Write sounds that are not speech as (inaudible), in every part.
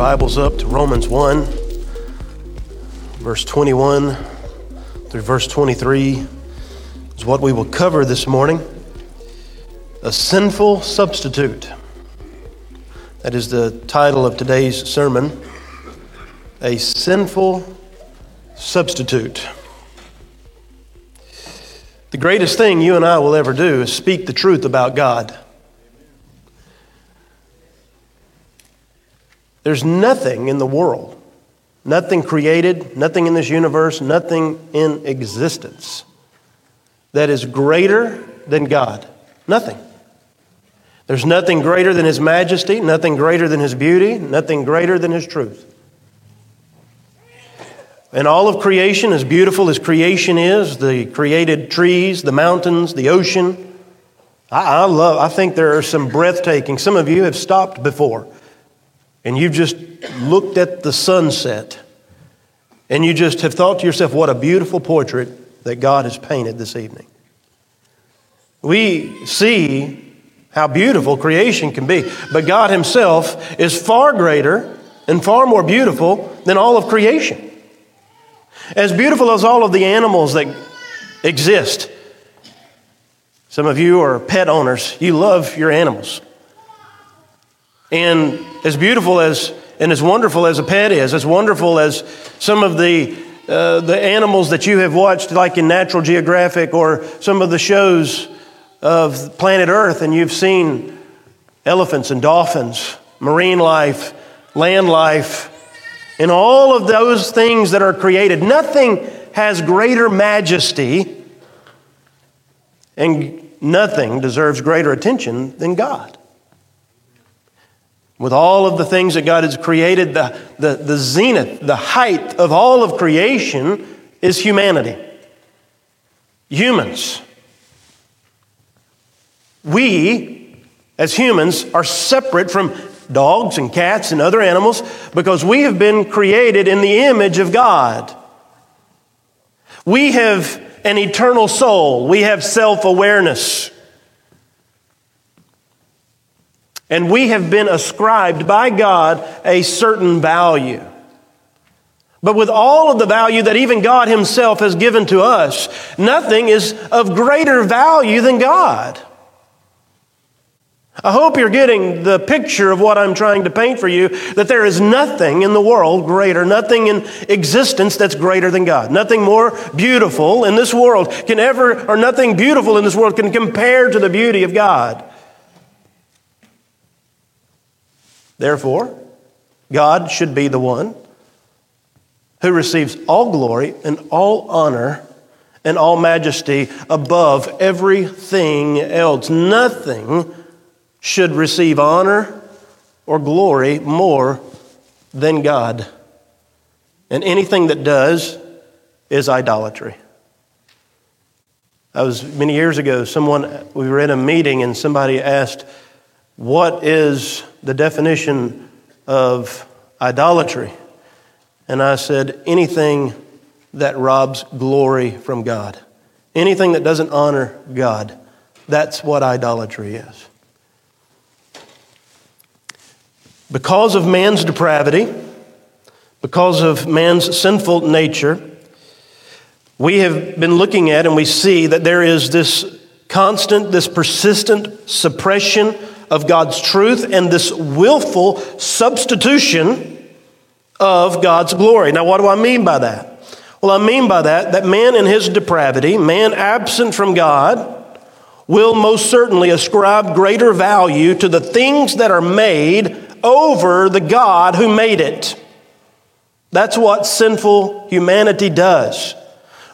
Bibles up to Romans 1, verse 21 through verse 23 is what we will cover this morning. A sinful substitute. That is the title of today's sermon. A sinful substitute. The greatest thing you and I will ever do is speak the truth about God. There's nothing in the world, nothing created, nothing in this universe, nothing in existence that is greater than God. Nothing. There's nothing greater than His majesty, nothing greater than His beauty, nothing greater than His truth. And all of creation, as beautiful as creation is, the created trees, the mountains, the ocean, I, I love, I think there are some breathtaking. Some of you have stopped before and you've just looked at the sunset and you just have thought to yourself, what a beautiful portrait that God has painted this evening. We see how beautiful creation can be, but God Himself is far greater and far more beautiful than all of creation. As beautiful as all of the animals that exist. Some of you are pet owners, you love your animals. And as beautiful as and as wonderful as a pet is, as wonderful as some of the uh, the animals that you have watched, like in Natural Geographic or some of the shows of planet Earth, and you've seen elephants and dolphins, marine life, land life, and all of those things that are created. Nothing has greater majesty, and nothing deserves greater attention than God. With all of the things that God has created, the, the, the zenith, the height of all of creation is humanity. Humans. We, as humans, are separate from dogs and cats and other animals because we have been created in the image of God. We have an eternal soul, we have self awareness. And we have been ascribed by God a certain value. But with all of the value that even God Himself has given to us, nothing is of greater value than God. I hope you're getting the picture of what I'm trying to paint for you that there is nothing in the world greater, nothing in existence that's greater than God. Nothing more beautiful in this world can ever, or nothing beautiful in this world can compare to the beauty of God. Therefore, God should be the one who receives all glory and all honor and all majesty above everything else. Nothing should receive honor or glory more than God. And anything that does is idolatry. I was many years ago, someone, we were in a meeting and somebody asked, What is the definition of idolatry. And I said, anything that robs glory from God, anything that doesn't honor God, that's what idolatry is. Because of man's depravity, because of man's sinful nature, we have been looking at and we see that there is this constant, this persistent suppression of God's truth and this willful substitution of God's glory. Now, what do I mean by that? Well, I mean by that that man in his depravity, man absent from God, will most certainly ascribe greater value to the things that are made over the God who made it. That's what sinful humanity does.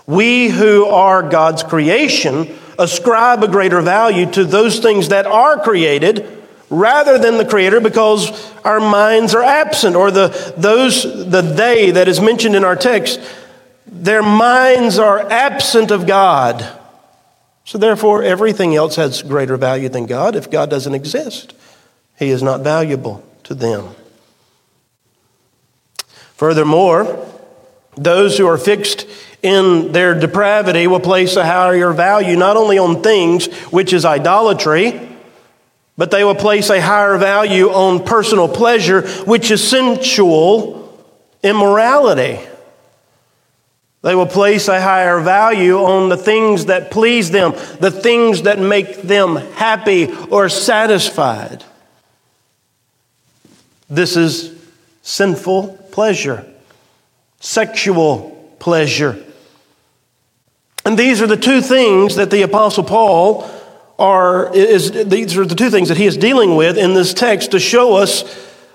We who are God's creation ascribe a greater value to those things that are created rather than the creator because our minds are absent or the those the they that is mentioned in our text their minds are absent of God. So therefore everything else has greater value than God if God doesn't exist. He is not valuable to them. Furthermore, those who are fixed in their depravity will place a higher value not only on things, which is idolatry, but they will place a higher value on personal pleasure, which is sensual immorality. They will place a higher value on the things that please them, the things that make them happy or satisfied. This is sinful pleasure, sexual pleasure. And these are the two things that the Apostle Paul are, is, these are the two things that he is dealing with in this text to show us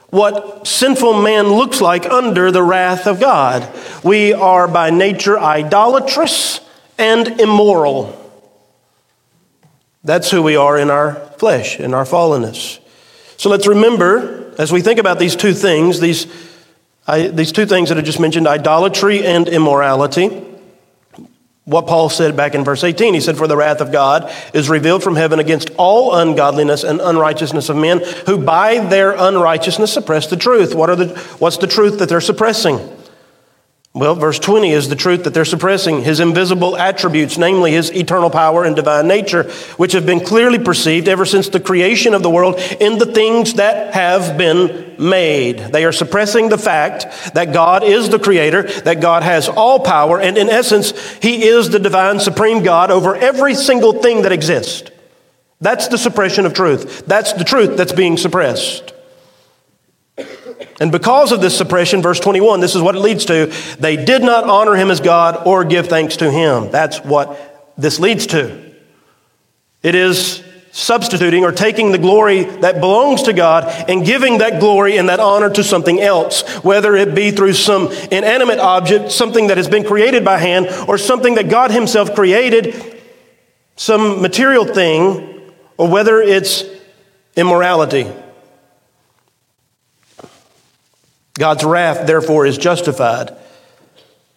what sinful man looks like under the wrath of God. We are by nature idolatrous and immoral. That's who we are in our flesh, in our fallenness. So let's remember, as we think about these two things, these, I, these two things that I just mentioned idolatry and immorality what Paul said back in verse 18. He said, For the wrath of God is revealed from heaven against all ungodliness and unrighteousness of men who by their unrighteousness suppress the truth. What are the, what's the truth that they're suppressing? Well, verse 20 is the truth that they're suppressing his invisible attributes, namely his eternal power and divine nature, which have been clearly perceived ever since the creation of the world in the things that have been made. They are suppressing the fact that God is the creator, that God has all power, and in essence, he is the divine supreme God over every single thing that exists. That's the suppression of truth. That's the truth that's being suppressed. And because of this suppression, verse 21, this is what it leads to. They did not honor him as God or give thanks to him. That's what this leads to. It is substituting or taking the glory that belongs to God and giving that glory and that honor to something else, whether it be through some inanimate object, something that has been created by hand, or something that God Himself created, some material thing, or whether it's immorality. God's wrath, therefore, is justified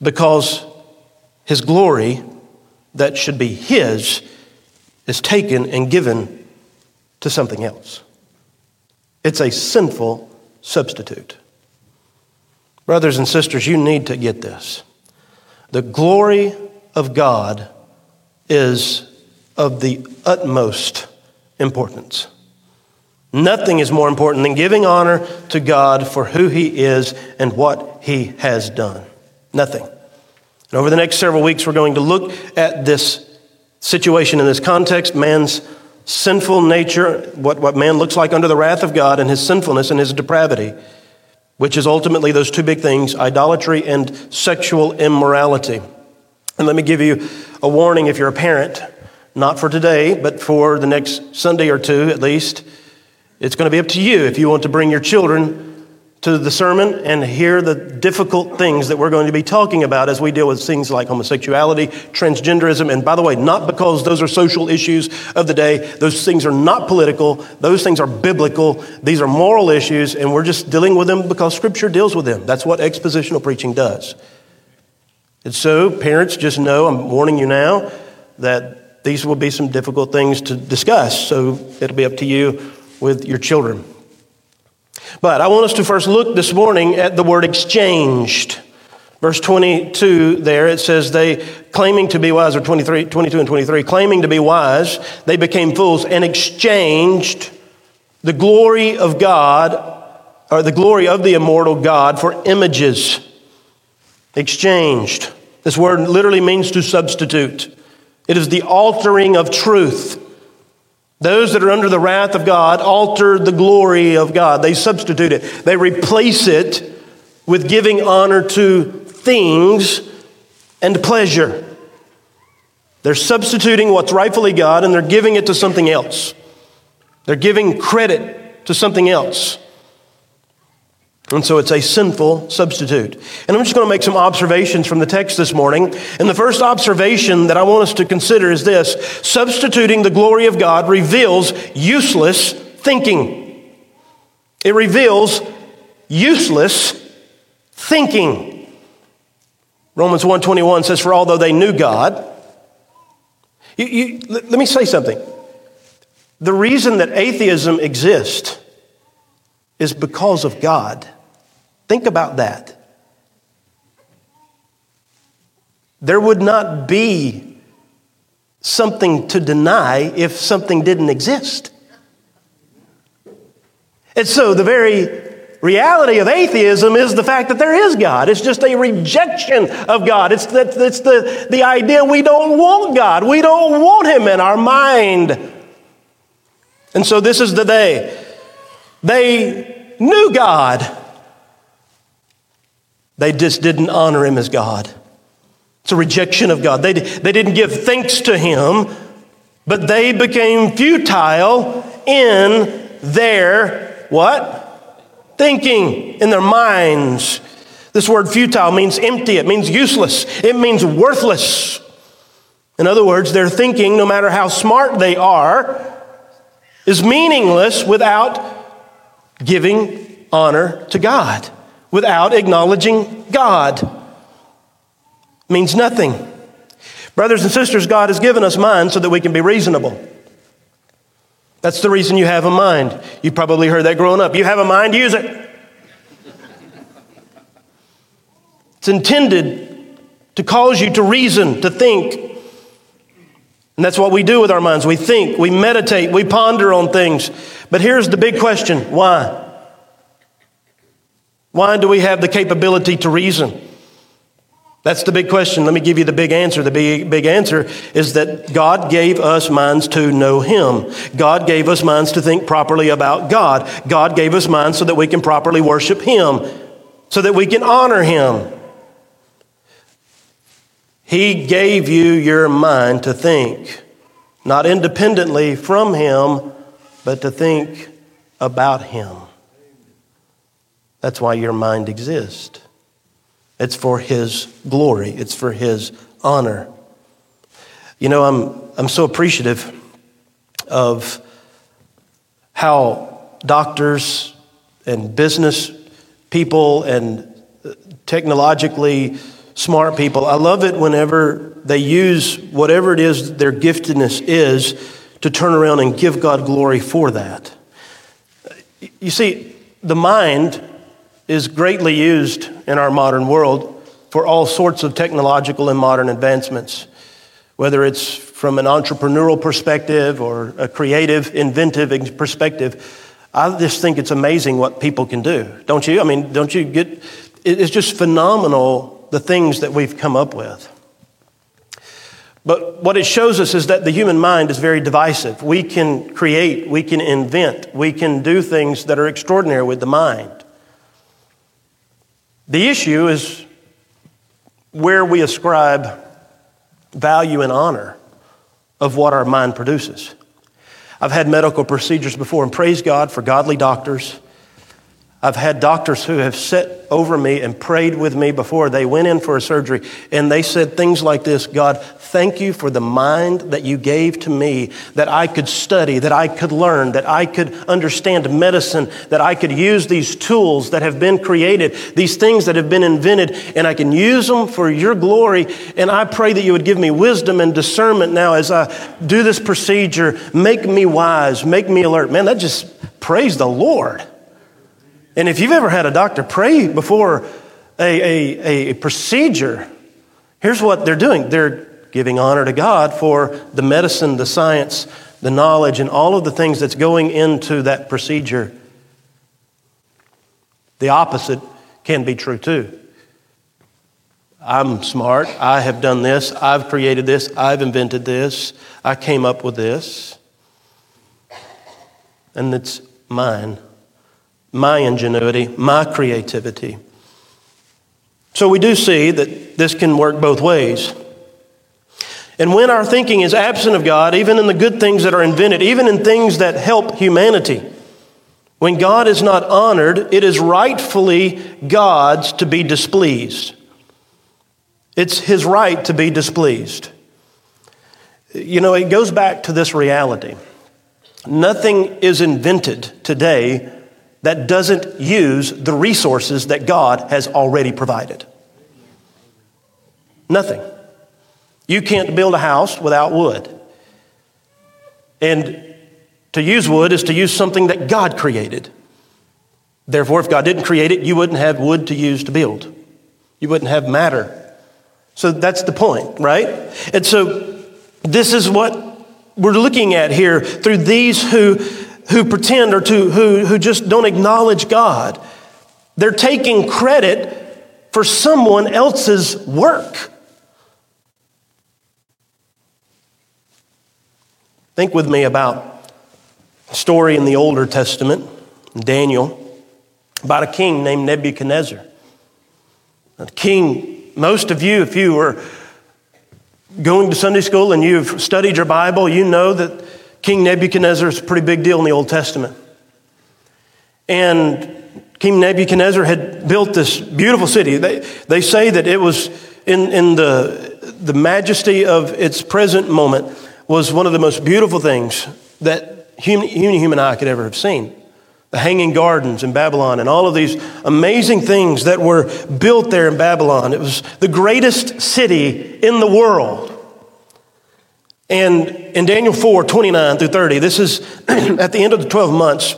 because his glory that should be his is taken and given to something else. It's a sinful substitute. Brothers and sisters, you need to get this. The glory of God is of the utmost importance. Nothing is more important than giving honor to God for who He is and what He has done. Nothing. And over the next several weeks, we're going to look at this situation in this context man's sinful nature, what, what man looks like under the wrath of God, and his sinfulness and his depravity, which is ultimately those two big things idolatry and sexual immorality. And let me give you a warning if you're a parent, not for today, but for the next Sunday or two at least. It's going to be up to you if you want to bring your children to the sermon and hear the difficult things that we're going to be talking about as we deal with things like homosexuality, transgenderism, and by the way, not because those are social issues of the day. Those things are not political. Those things are biblical. These are moral issues, and we're just dealing with them because Scripture deals with them. That's what expositional preaching does. And so, parents, just know I'm warning you now that these will be some difficult things to discuss. So it'll be up to you with your children. But I want us to first look this morning at the word exchanged. Verse 22 there, it says, they claiming to be wise, or 23, 22 and 23, claiming to be wise, they became fools and exchanged the glory of God, or the glory of the immortal God, for images. Exchanged. This word literally means to substitute. It is the altering of truth. Those that are under the wrath of God alter the glory of God. They substitute it, they replace it with giving honor to things and pleasure. They're substituting what's rightfully God and they're giving it to something else. They're giving credit to something else. And so it's a sinful substitute. And I'm just going to make some observations from the text this morning. And the first observation that I want us to consider is this substituting the glory of God reveals useless thinking. It reveals useless thinking. Romans 1:21 says for although they knew God you, you, let me say something. The reason that atheism exists is because of God. Think about that. There would not be something to deny if something didn't exist. And so the very reality of atheism is the fact that there is God. It's just a rejection of God. It's, the, it's the, the idea we don't want God. We don't want Him in our mind. And so this is the day. They knew God, they just didn't honor Him as God. It's a rejection of God. They, they didn't give thanks to Him, but they became futile in their what? thinking in their minds. This word futile means empty, it means useless, it means worthless. In other words, their thinking, no matter how smart they are, is meaningless without giving honor to God, without acknowledging God. Means nothing. Brothers and sisters, God has given us minds so that we can be reasonable. That's the reason you have a mind. You probably heard that growing up. You have a mind, use it. It's intended to cause you to reason, to think. And that's what we do with our minds. We think, we meditate, we ponder on things. But here's the big question why? Why do we have the capability to reason? That's the big question. Let me give you the big answer. The big, big answer is that God gave us minds to know Him. God gave us minds to think properly about God. God gave us minds so that we can properly worship Him, so that we can honor Him. He gave you your mind to think, not independently from Him, but to think about Him. That's why your mind exists. It's for His glory, it's for His honor. You know, I'm, I'm so appreciative of how doctors and business people and technologically smart people, I love it whenever they use whatever it is their giftedness is to turn around and give God glory for that. You see, the mind is greatly used in our modern world for all sorts of technological and modern advancements, whether it's from an entrepreneurial perspective or a creative, inventive perspective. I just think it's amazing what people can do, don't you? I mean, don't you get it's just phenomenal the things that we've come up with. But what it shows us is that the human mind is very divisive. We can create, we can invent, we can do things that are extraordinary with the mind. The issue is where we ascribe value and honor of what our mind produces. I've had medical procedures before, and praise God for godly doctors I've had doctors who have sat over me and prayed with me before they went in for a surgery, and they said things like this God, thank you for the mind that you gave to me that I could study, that I could learn, that I could understand medicine, that I could use these tools that have been created, these things that have been invented, and I can use them for your glory. And I pray that you would give me wisdom and discernment now as I do this procedure. Make me wise, make me alert. Man, that just praise the Lord. And if you've ever had a doctor pray before a, a, a procedure, here's what they're doing they're giving honor to God for the medicine, the science, the knowledge, and all of the things that's going into that procedure. The opposite can be true too. I'm smart. I have done this. I've created this. I've invented this. I came up with this. And it's mine my ingenuity, my creativity. So we do see that this can work both ways. And when our thinking is absent of God, even in the good things that are invented, even in things that help humanity, when God is not honored, it is rightfully God's to be displeased. It's his right to be displeased. You know, it goes back to this reality. Nothing is invented today that doesn't use the resources that God has already provided. Nothing. You can't build a house without wood. And to use wood is to use something that God created. Therefore, if God didn't create it, you wouldn't have wood to use to build. You wouldn't have matter. So that's the point, right? And so this is what we're looking at here through these who, who pretend or to, who, who just don't acknowledge God. They're taking credit for someone else's work. Think with me about a story in the Older Testament, Daniel, about a king named Nebuchadnezzar. A king, most of you, if you were going to Sunday school and you've studied your Bible, you know that King Nebuchadnezzar is a pretty big deal in the Old Testament. And King Nebuchadnezzar had built this beautiful city. They, they say that it was in, in the, the majesty of its present moment was one of the most beautiful things that human, human eye could ever have seen. The hanging gardens in Babylon and all of these amazing things that were built there in Babylon. It was the greatest city in the world. And in Daniel 4 29 through 30, this is (clears throat) at the end of the 12 months,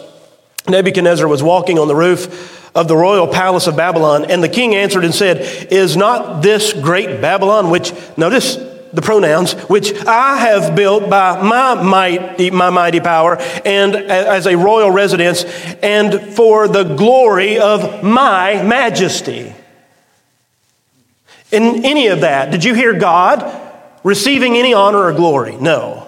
Nebuchadnezzar was walking on the roof of the royal palace of Babylon, and the king answered and said, Is not this great Babylon, which, notice, the pronouns, which I have built by my mighty, my mighty power and as a royal residence and for the glory of my majesty. In any of that, did you hear God receiving any honor or glory? No.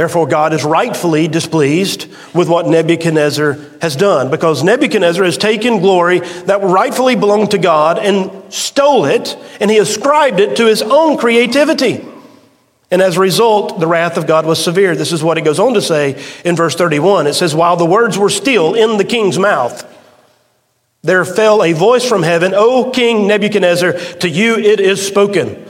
Therefore, God is rightfully displeased with what Nebuchadnezzar has done because Nebuchadnezzar has taken glory that rightfully belonged to God and stole it, and he ascribed it to his own creativity. And as a result, the wrath of God was severe. This is what it goes on to say in verse 31. It says, While the words were still in the king's mouth, there fell a voice from heaven, O King Nebuchadnezzar, to you it is spoken.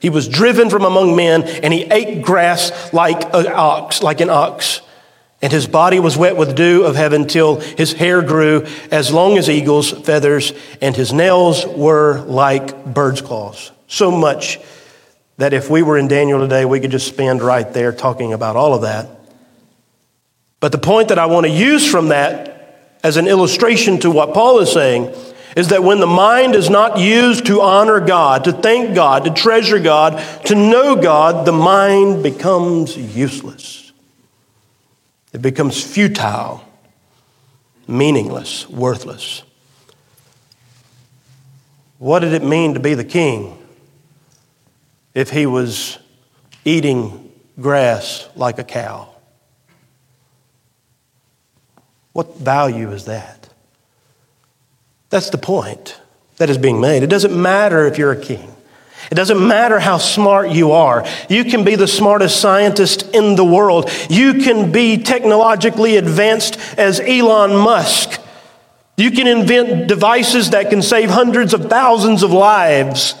He was driven from among men, and he ate grass like an ox, like an ox. And his body was wet with dew of heaven till his hair grew as long as eagle's feathers, and his nails were like bird's claws. So much that if we were in Daniel today, we could just spend right there talking about all of that. But the point that I want to use from that as an illustration to what Paul is saying is that when the mind is not used to honor God, to thank God, to treasure God, to know God, the mind becomes useless. It becomes futile, meaningless, worthless. What did it mean to be the king if he was eating grass like a cow? What value is that? That's the point that is being made. It doesn't matter if you're a king. It doesn't matter how smart you are. You can be the smartest scientist in the world. You can be technologically advanced as Elon Musk. You can invent devices that can save hundreds of thousands of lives.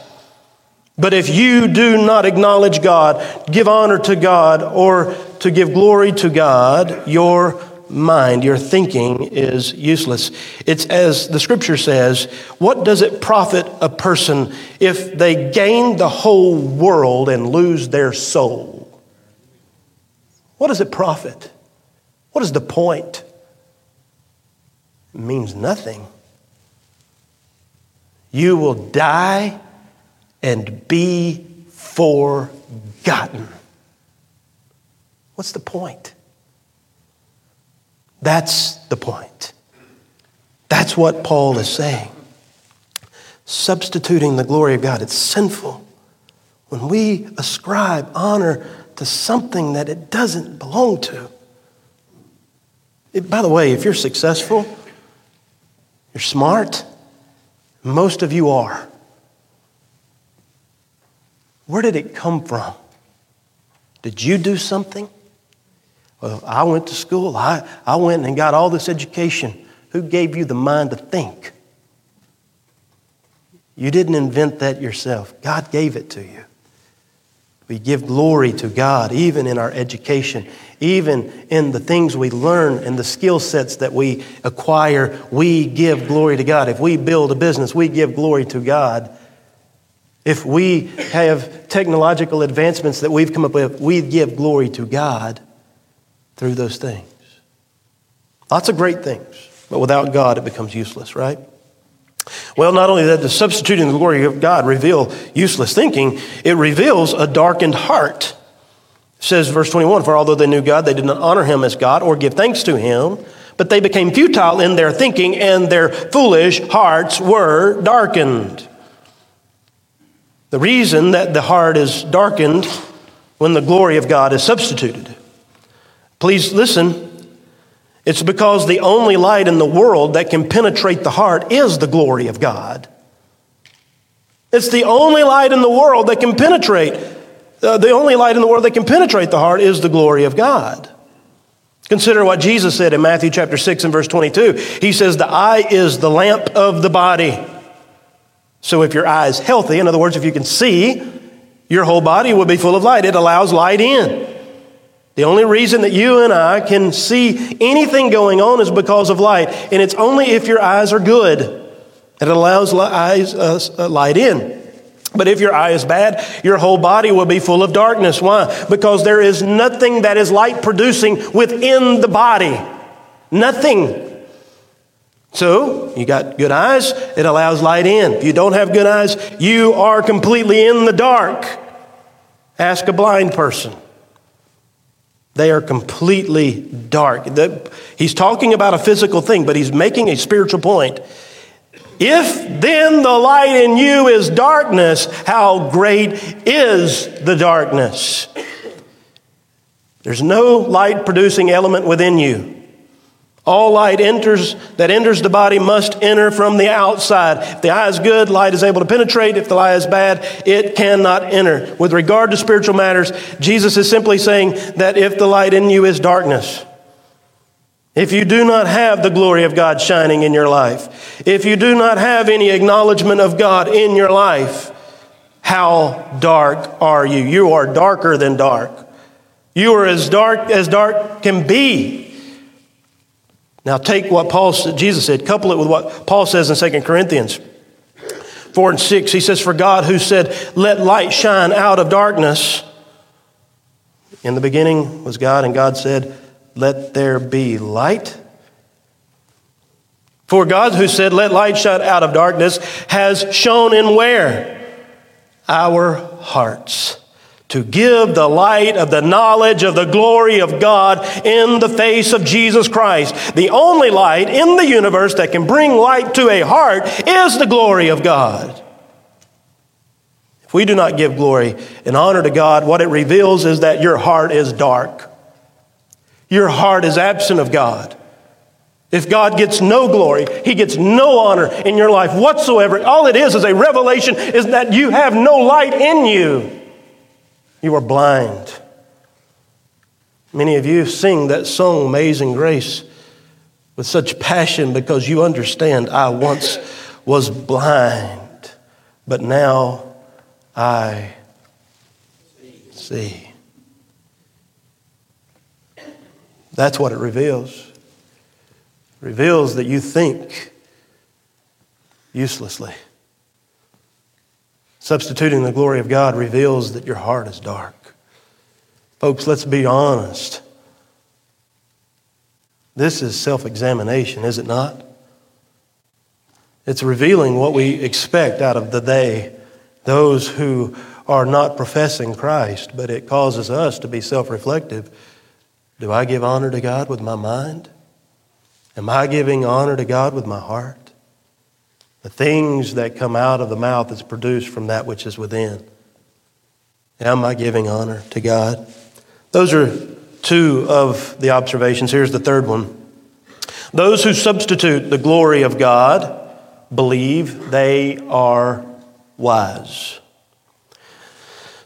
But if you do not acknowledge God, give honor to God, or to give glory to God, your mind, your thinking is useless. It's as the scripture says, what does it profit a person if they gain the whole world and lose their soul? What does it profit? What is the point? It means nothing. You will die and be forgotten. What's the point? That's the point. That's what Paul is saying. Substituting the glory of God, it's sinful. When we ascribe honor to something that it doesn't belong to. It, by the way, if you're successful, you're smart, most of you are. Where did it come from? Did you do something? Well, I went to school. I, I went and got all this education. Who gave you the mind to think? You didn't invent that yourself, God gave it to you. We give glory to God even in our education, even in the things we learn and the skill sets that we acquire. We give glory to God. If we build a business, we give glory to God. If we have technological advancements that we've come up with, we give glory to God through those things. Lots of great things, but without God, it becomes useless, right? Well, not only that, the substituting the glory of God reveal useless thinking, it reveals a darkened heart. It says verse 21, for although they knew God, they did not honor him as God or give thanks to him, but they became futile in their thinking and their foolish hearts were darkened. The reason that the heart is darkened when the glory of God is substituted. Please listen. It's because the only light in the world that can penetrate the heart is the glory of God. It's the only light in the world that can penetrate. Uh, the only light in the world that can penetrate the heart is the glory of God. Consider what Jesus said in Matthew chapter 6 and verse 22. He says, The eye is the lamp of the body. So if your eye is healthy, in other words, if you can see, your whole body will be full of light. It allows light in. The only reason that you and I can see anything going on is because of light. And it's only if your eyes are good that it allows eyes, uh, light in. But if your eye is bad, your whole body will be full of darkness. Why? Because there is nothing that is light producing within the body. Nothing. So, you got good eyes, it allows light in. If you don't have good eyes, you are completely in the dark. Ask a blind person. They are completely dark. he's talking about a physical thing, but he's making a spiritual point. If then the light in you is darkness, how great is the darkness? There's no light producing element within you. All light enters that enters the body must enter from the outside. If the eye is good, light is able to penetrate. If the eye is bad, it cannot enter. With regard to spiritual matters, Jesus is simply saying that if the light in you is darkness, if you do not have the glory of God shining in your life, if you do not have any acknowledgement of God in your life, how dark are you? You are darker than dark. You are as dark as dark can be. Now take what Paul Jesus said, couple it with what Paul says in 2 Corinthians 4 and 6. He says, For God who said, Let light shine out of darkness. In the beginning was God, and God said, Let there be light. For God who said, Let light shine out of darkness, has shone in where? Our hearts to give the light of the knowledge of the glory of God in the face of Jesus Christ. The only light in the universe that can bring light to a heart is the glory of God. If we do not give glory and honor to God, what it reveals is that your heart is dark. Your heart is absent of God. If God gets no glory, He gets no honor in your life whatsoever. All it is is a revelation is that you have no light in you. You are blind. Many of you sing that song, Amazing Grace, with such passion because you understand I once was blind, but now I see. That's what it reveals. It reveals that you think uselessly. Substituting the glory of God reveals that your heart is dark. Folks, let's be honest. This is self examination, is it not? It's revealing what we expect out of the they, those who are not professing Christ, but it causes us to be self reflective. Do I give honor to God with my mind? Am I giving honor to God with my heart? The things that come out of the mouth is produced from that which is within. Am I giving honor to God? Those are two of the observations. Here's the third one. Those who substitute the glory of God believe they are wise.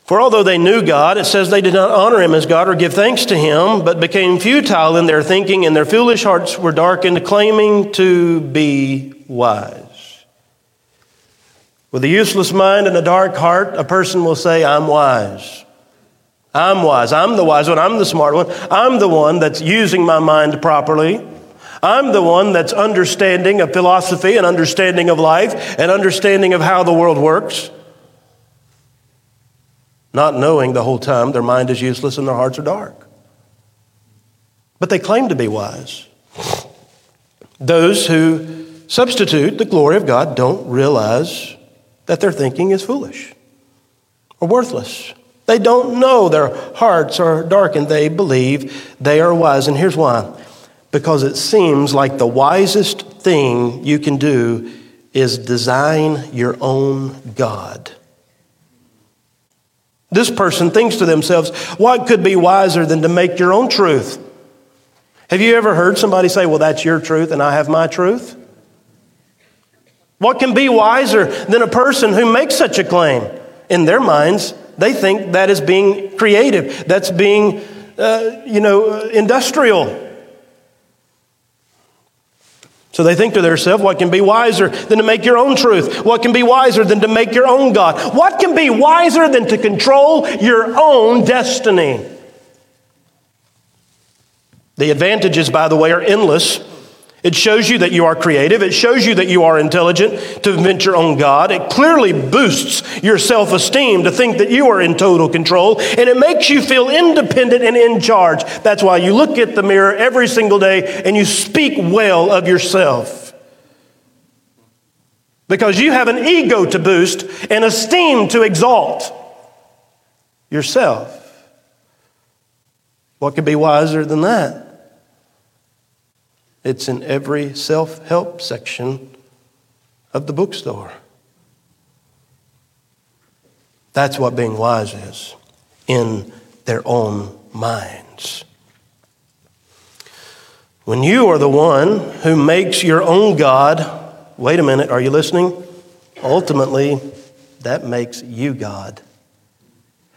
For although they knew God, it says they did not honor him as God or give thanks to him, but became futile in their thinking, and their foolish hearts were darkened, claiming to be wise. With a useless mind and a dark heart, a person will say, I'm wise. I'm wise. I'm the wise one. I'm the smart one. I'm the one that's using my mind properly. I'm the one that's understanding of philosophy and understanding of life and understanding of how the world works. Not knowing the whole time their mind is useless and their hearts are dark. But they claim to be wise. Those who substitute the glory of God don't realize that their thinking is foolish or worthless. They don't know their hearts are darkened. They believe they are wise. And here's why because it seems like the wisest thing you can do is design your own God. This person thinks to themselves, what could be wiser than to make your own truth? Have you ever heard somebody say, well, that's your truth and I have my truth? What can be wiser than a person who makes such a claim? In their minds, they think that is being creative, that's being, uh, you know, industrial. So they think to themselves, what can be wiser than to make your own truth? What can be wiser than to make your own God? What can be wiser than to control your own destiny? The advantages, by the way, are endless. It shows you that you are creative. It shows you that you are intelligent to invent your own God. It clearly boosts your self esteem to think that you are in total control. And it makes you feel independent and in charge. That's why you look at the mirror every single day and you speak well of yourself. Because you have an ego to boost and esteem to exalt yourself. What could be wiser than that? It's in every self help section of the bookstore. That's what being wise is in their own minds. When you are the one who makes your own God, wait a minute, are you listening? Ultimately, that makes you God.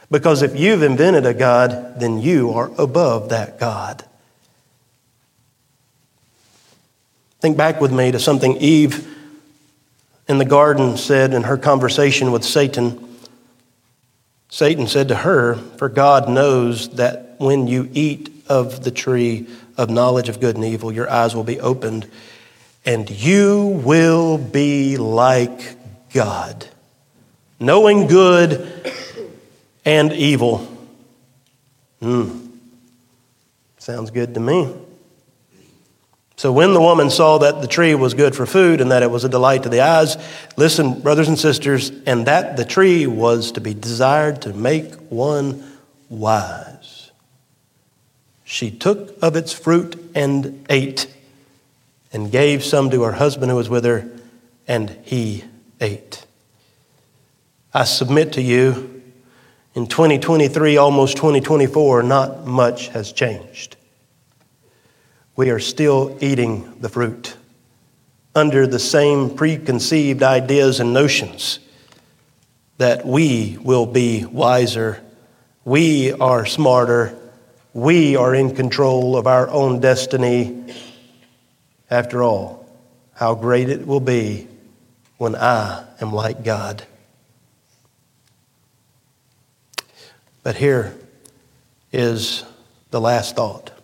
Because if you've invented a God, then you are above that God. Think back with me to something Eve in the garden said in her conversation with Satan. Satan said to her, For God knows that when you eat of the tree of knowledge of good and evil, your eyes will be opened, and you will be like God, knowing good and evil. Hmm. Sounds good to me. So when the woman saw that the tree was good for food and that it was a delight to the eyes, listen, brothers and sisters, and that the tree was to be desired to make one wise. She took of its fruit and ate, and gave some to her husband who was with her, and he ate. I submit to you, in 2023, almost 2024, not much has changed we are still eating the fruit under the same preconceived ideas and notions that we will be wiser, we are smarter, we are in control of our own destiny. After all, how great it will be when I am like God. But here is the last thought.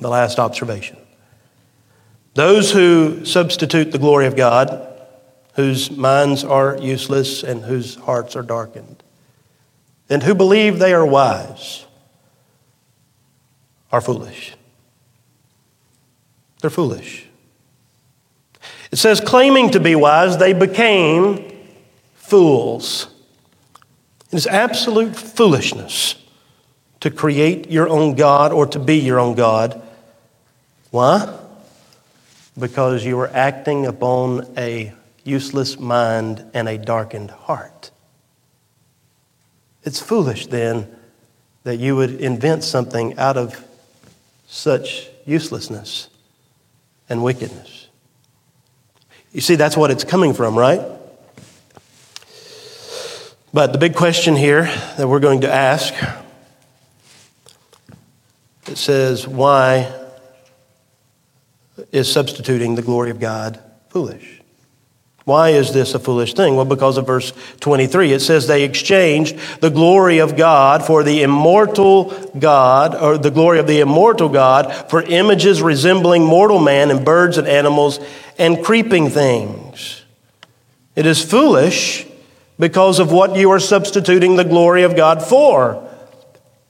The last observation. Those who substitute the glory of God, whose minds are useless and whose hearts are darkened, and who believe they are wise, are foolish. They're foolish. It says, claiming to be wise, they became fools. It is absolute foolishness to create your own God or to be your own God why? Because you were acting upon a useless mind and a darkened heart. It's foolish then that you would invent something out of such uselessness and wickedness. You see, that's what it's coming from, right? But the big question here that we're going to ask it says, why is substituting the glory of God foolish. Why is this a foolish thing? Well, because of verse 23. It says they exchanged the glory of God for the immortal God, or the glory of the immortal God, for images resembling mortal man and birds and animals and creeping things. It is foolish because of what you are substituting the glory of God for.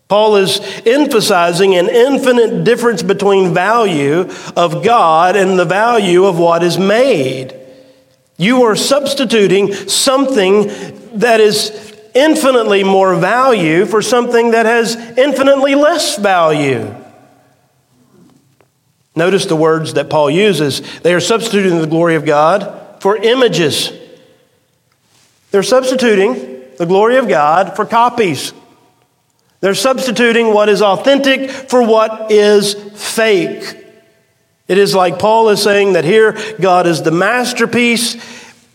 Paul is emphasizing an infinite difference between value of God and the value of what is made. You are substituting something that is infinitely more value for something that has infinitely less value. Notice the words that Paul uses. They are substituting the glory of God for images. They're substituting the glory of God for copies. They're substituting what is authentic for what is fake. It is like Paul is saying that here God is the masterpiece.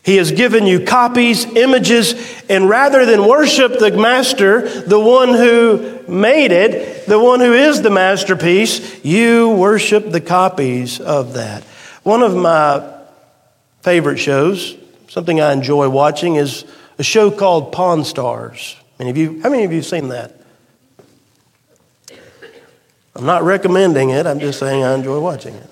He has given you copies, images, and rather than worship the master, the one who made it, the one who is the masterpiece, you worship the copies of that. One of my favorite shows, something I enjoy watching, is a show called Pawn Stars. Many of you, how many of you have seen that? I'm not recommending it, I'm just saying I enjoy watching it.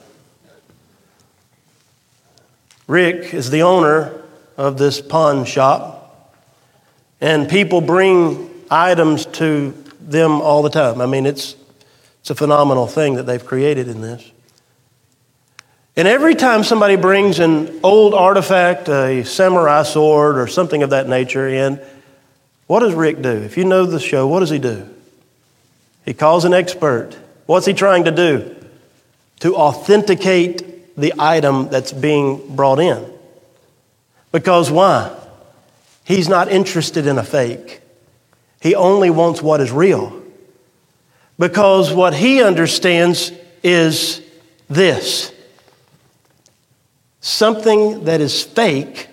Rick is the owner of this pawn shop, and people bring items to them all the time. I mean, it's, it's a phenomenal thing that they've created in this. And every time somebody brings an old artifact, a samurai sword or something of that nature in, what does Rick do? If you know the show, what does he do? He calls an expert. What's he trying to do? To authenticate the item that's being brought in. Because why? He's not interested in a fake. He only wants what is real. Because what he understands is this something that is fake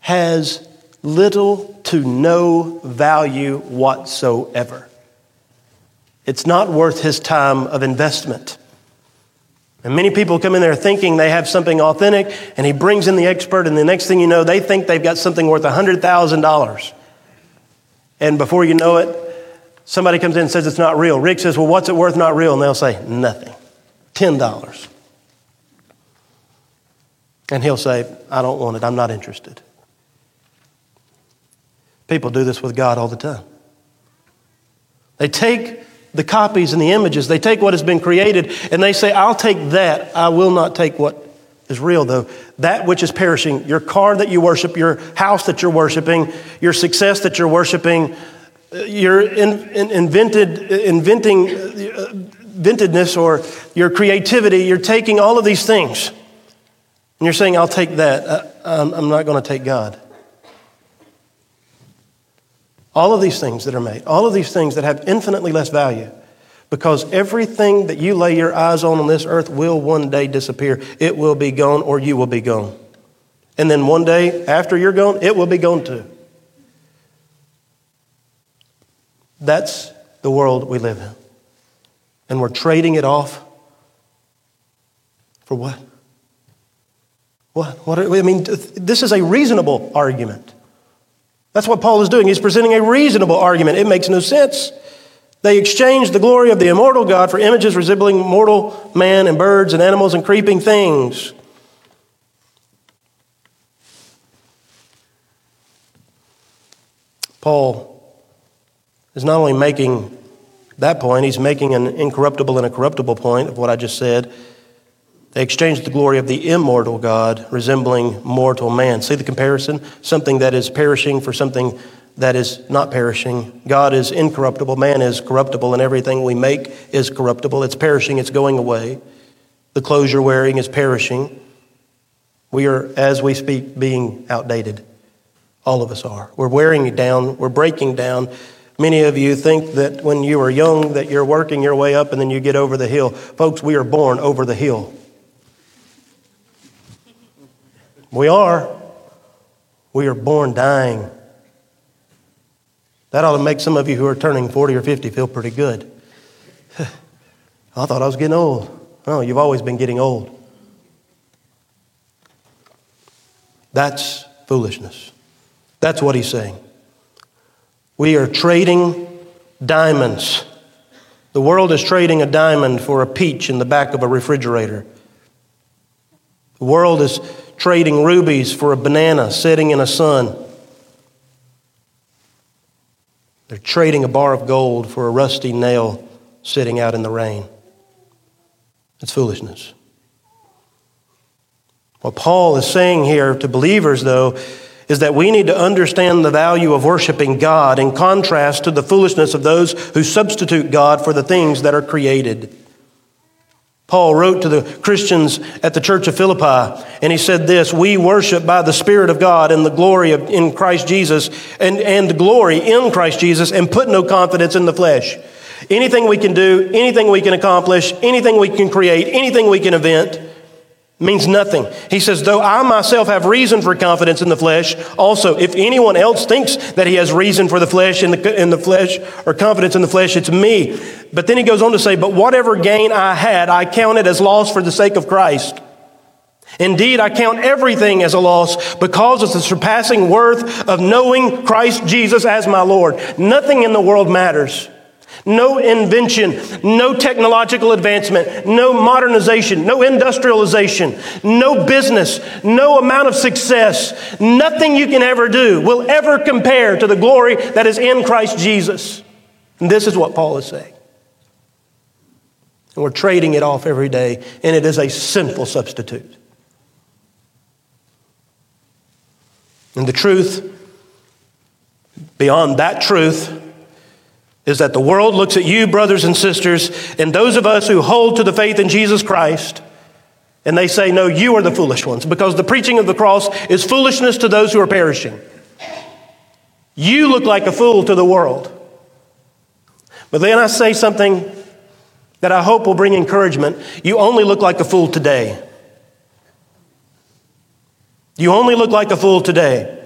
has little to no value whatsoever. It's not worth his time of investment. And many people come in there thinking they have something authentic, and he brings in the expert, and the next thing you know, they think they've got something worth $100,000. And before you know it, somebody comes in and says it's not real. Rick says, Well, what's it worth not real? And they'll say, Nothing. $10. And he'll say, I don't want it. I'm not interested. People do this with God all the time. They take the copies and the images. They take what has been created and they say, I'll take that. I will not take what is real, though. That which is perishing, your car that you worship, your house that you're worshiping, your success that you're worshiping, your in, in, invented, inventing, uh, inventedness or your creativity, you're taking all of these things. And you're saying, I'll take that. Uh, I'm not going to take God. All of these things that are made, all of these things that have infinitely less value, because everything that you lay your eyes on on this earth will one day disappear. It will be gone, or you will be gone. And then one day after you're gone, it will be gone too. That's the world we live in. And we're trading it off for what? What? what I mean, this is a reasonable argument. That's what Paul is doing. He's presenting a reasonable argument. It makes no sense. They exchanged the glory of the immortal God for images resembling mortal man and birds and animals and creeping things. Paul is not only making that point, he's making an incorruptible and a corruptible point of what I just said. They exchanged the glory of the immortal God, resembling mortal man. See the comparison? Something that is perishing for something that is not perishing. God is incorruptible, man is corruptible, and everything we make is corruptible. It's perishing, it's going away. The clothes you're wearing is perishing. We are, as we speak, being outdated. All of us are. We're wearing it down, we're breaking down. Many of you think that when you are young that you're working your way up and then you get over the hill. Folks, we are born over the hill. We are. We are born dying. That ought to make some of you who are turning 40 or 50 feel pretty good. (sighs) I thought I was getting old. No, you've always been getting old. That's foolishness. That's what he's saying. We are trading diamonds. The world is trading a diamond for a peach in the back of a refrigerator. The world is trading rubies for a banana sitting in a sun. They're trading a bar of gold for a rusty nail sitting out in the rain. It's foolishness. What Paul is saying here to believers, though, is that we need to understand the value of worshiping God in contrast to the foolishness of those who substitute God for the things that are created. Paul wrote to the Christians at the church of Philippi, and he said this We worship by the Spirit of God and the glory of, in Christ Jesus, and, and glory in Christ Jesus, and put no confidence in the flesh. Anything we can do, anything we can accomplish, anything we can create, anything we can invent means nothing. He says, though I myself have reason for confidence in the flesh, also, if anyone else thinks that he has reason for the flesh in the, in the flesh or confidence in the flesh, it's me. But then he goes on to say, but whatever gain I had, I counted as loss for the sake of Christ. Indeed, I count everything as a loss because of the surpassing worth of knowing Christ Jesus as my Lord. Nothing in the world matters. No invention, no technological advancement, no modernization, no industrialization, no business, no amount of success, nothing you can ever do will ever compare to the glory that is in Christ Jesus. And this is what Paul is saying. And we're trading it off every day, and it is a sinful substitute. And the truth, beyond that truth, is that the world looks at you, brothers and sisters, and those of us who hold to the faith in Jesus Christ, and they say, No, you are the foolish ones, because the preaching of the cross is foolishness to those who are perishing. You look like a fool to the world. But then I say something that I hope will bring encouragement. You only look like a fool today. You only look like a fool today.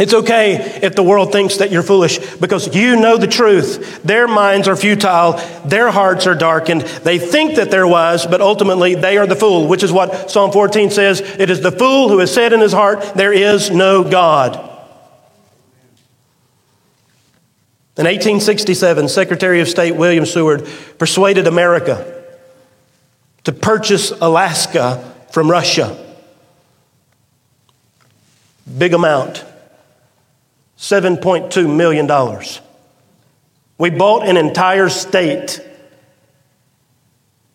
It's okay if the world thinks that you're foolish because you know the truth. Their minds are futile, their hearts are darkened. They think that they're wise, but ultimately they are the fool, which is what Psalm 14 says. It is the fool who has said in his heart, There is no God. In 1867, Secretary of State William Seward persuaded America to purchase Alaska from Russia. Big amount. $7.2 million. We bought an entire state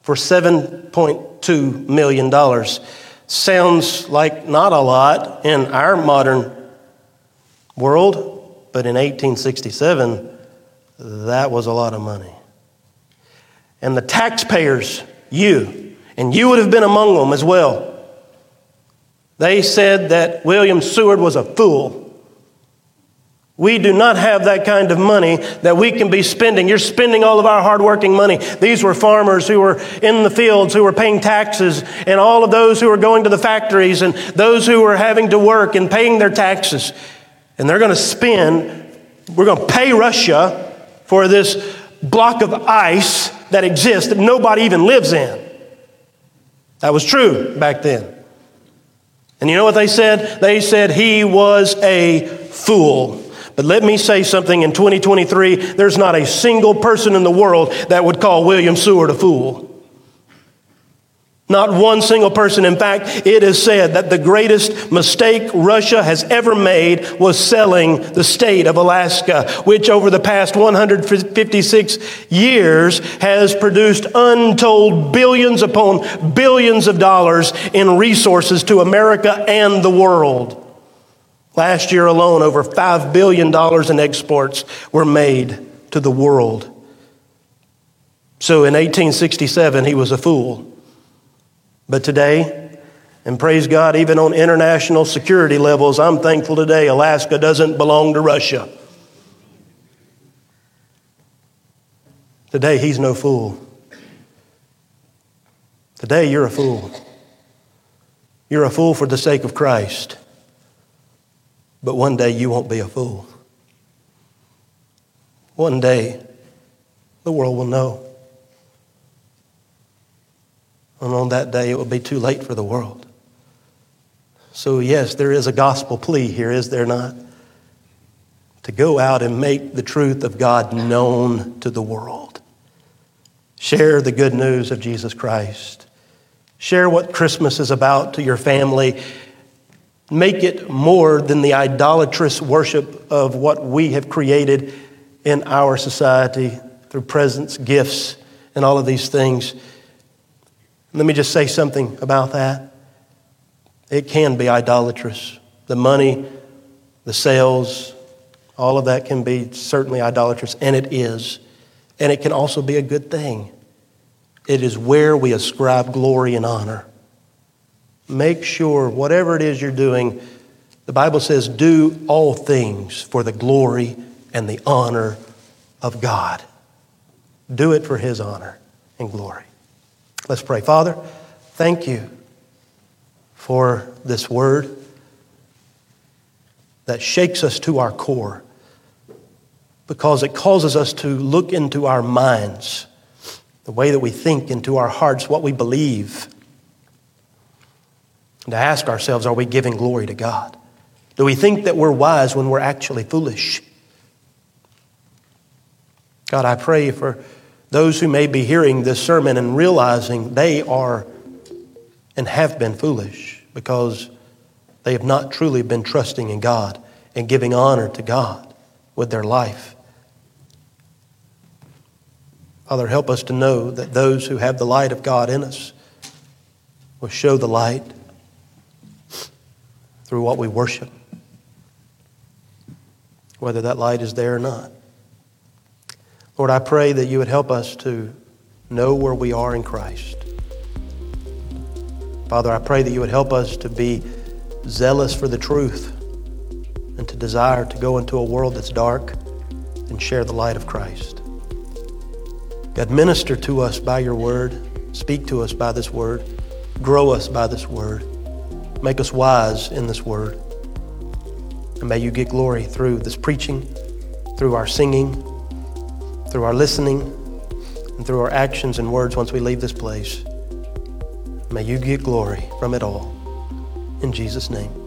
for $7.2 million. Sounds like not a lot in our modern world, but in 1867, that was a lot of money. And the taxpayers, you, and you would have been among them as well, they said that William Seward was a fool we do not have that kind of money that we can be spending. You're spending all of our hardworking money. These were farmers who were in the fields, who were paying taxes, and all of those who were going to the factories, and those who were having to work and paying their taxes. And they're going to spend, we're going to pay Russia for this block of ice that exists that nobody even lives in. That was true back then. And you know what they said? They said he was a fool. But let me say something in 2023 there's not a single person in the world that would call William Seward a fool. Not one single person. In fact, it is said that the greatest mistake Russia has ever made was selling the state of Alaska, which over the past 156 years has produced untold billions upon billions of dollars in resources to America and the world. Last year alone, over $5 billion in exports were made to the world. So in 1867, he was a fool. But today, and praise God, even on international security levels, I'm thankful today Alaska doesn't belong to Russia. Today, he's no fool. Today, you're a fool. You're a fool for the sake of Christ. But one day you won't be a fool. One day the world will know. And on that day it will be too late for the world. So, yes, there is a gospel plea here, is there not? To go out and make the truth of God known to the world. Share the good news of Jesus Christ. Share what Christmas is about to your family. Make it more than the idolatrous worship of what we have created in our society through presents, gifts, and all of these things. Let me just say something about that. It can be idolatrous. The money, the sales, all of that can be certainly idolatrous, and it is. And it can also be a good thing. It is where we ascribe glory and honor. Make sure, whatever it is you're doing, the Bible says, do all things for the glory and the honor of God. Do it for His honor and glory. Let's pray. Father, thank you for this word that shakes us to our core because it causes us to look into our minds, the way that we think, into our hearts, what we believe, and to ask ourselves are we giving glory to God? Do we think that we're wise when we're actually foolish? God, I pray for those who may be hearing this sermon and realizing they are and have been foolish because they have not truly been trusting in God and giving honor to God with their life. Father, help us to know that those who have the light of God in us will show the light through what we worship, whether that light is there or not. Lord, I pray that you would help us to know where we are in Christ. Father, I pray that you would help us to be zealous for the truth and to desire to go into a world that's dark and share the light of Christ. God, minister to us by your word, speak to us by this word, grow us by this word, make us wise in this word. And may you get glory through this preaching, through our singing, through our listening, and through our actions and words once we leave this place. May you get glory from it all. In Jesus' name.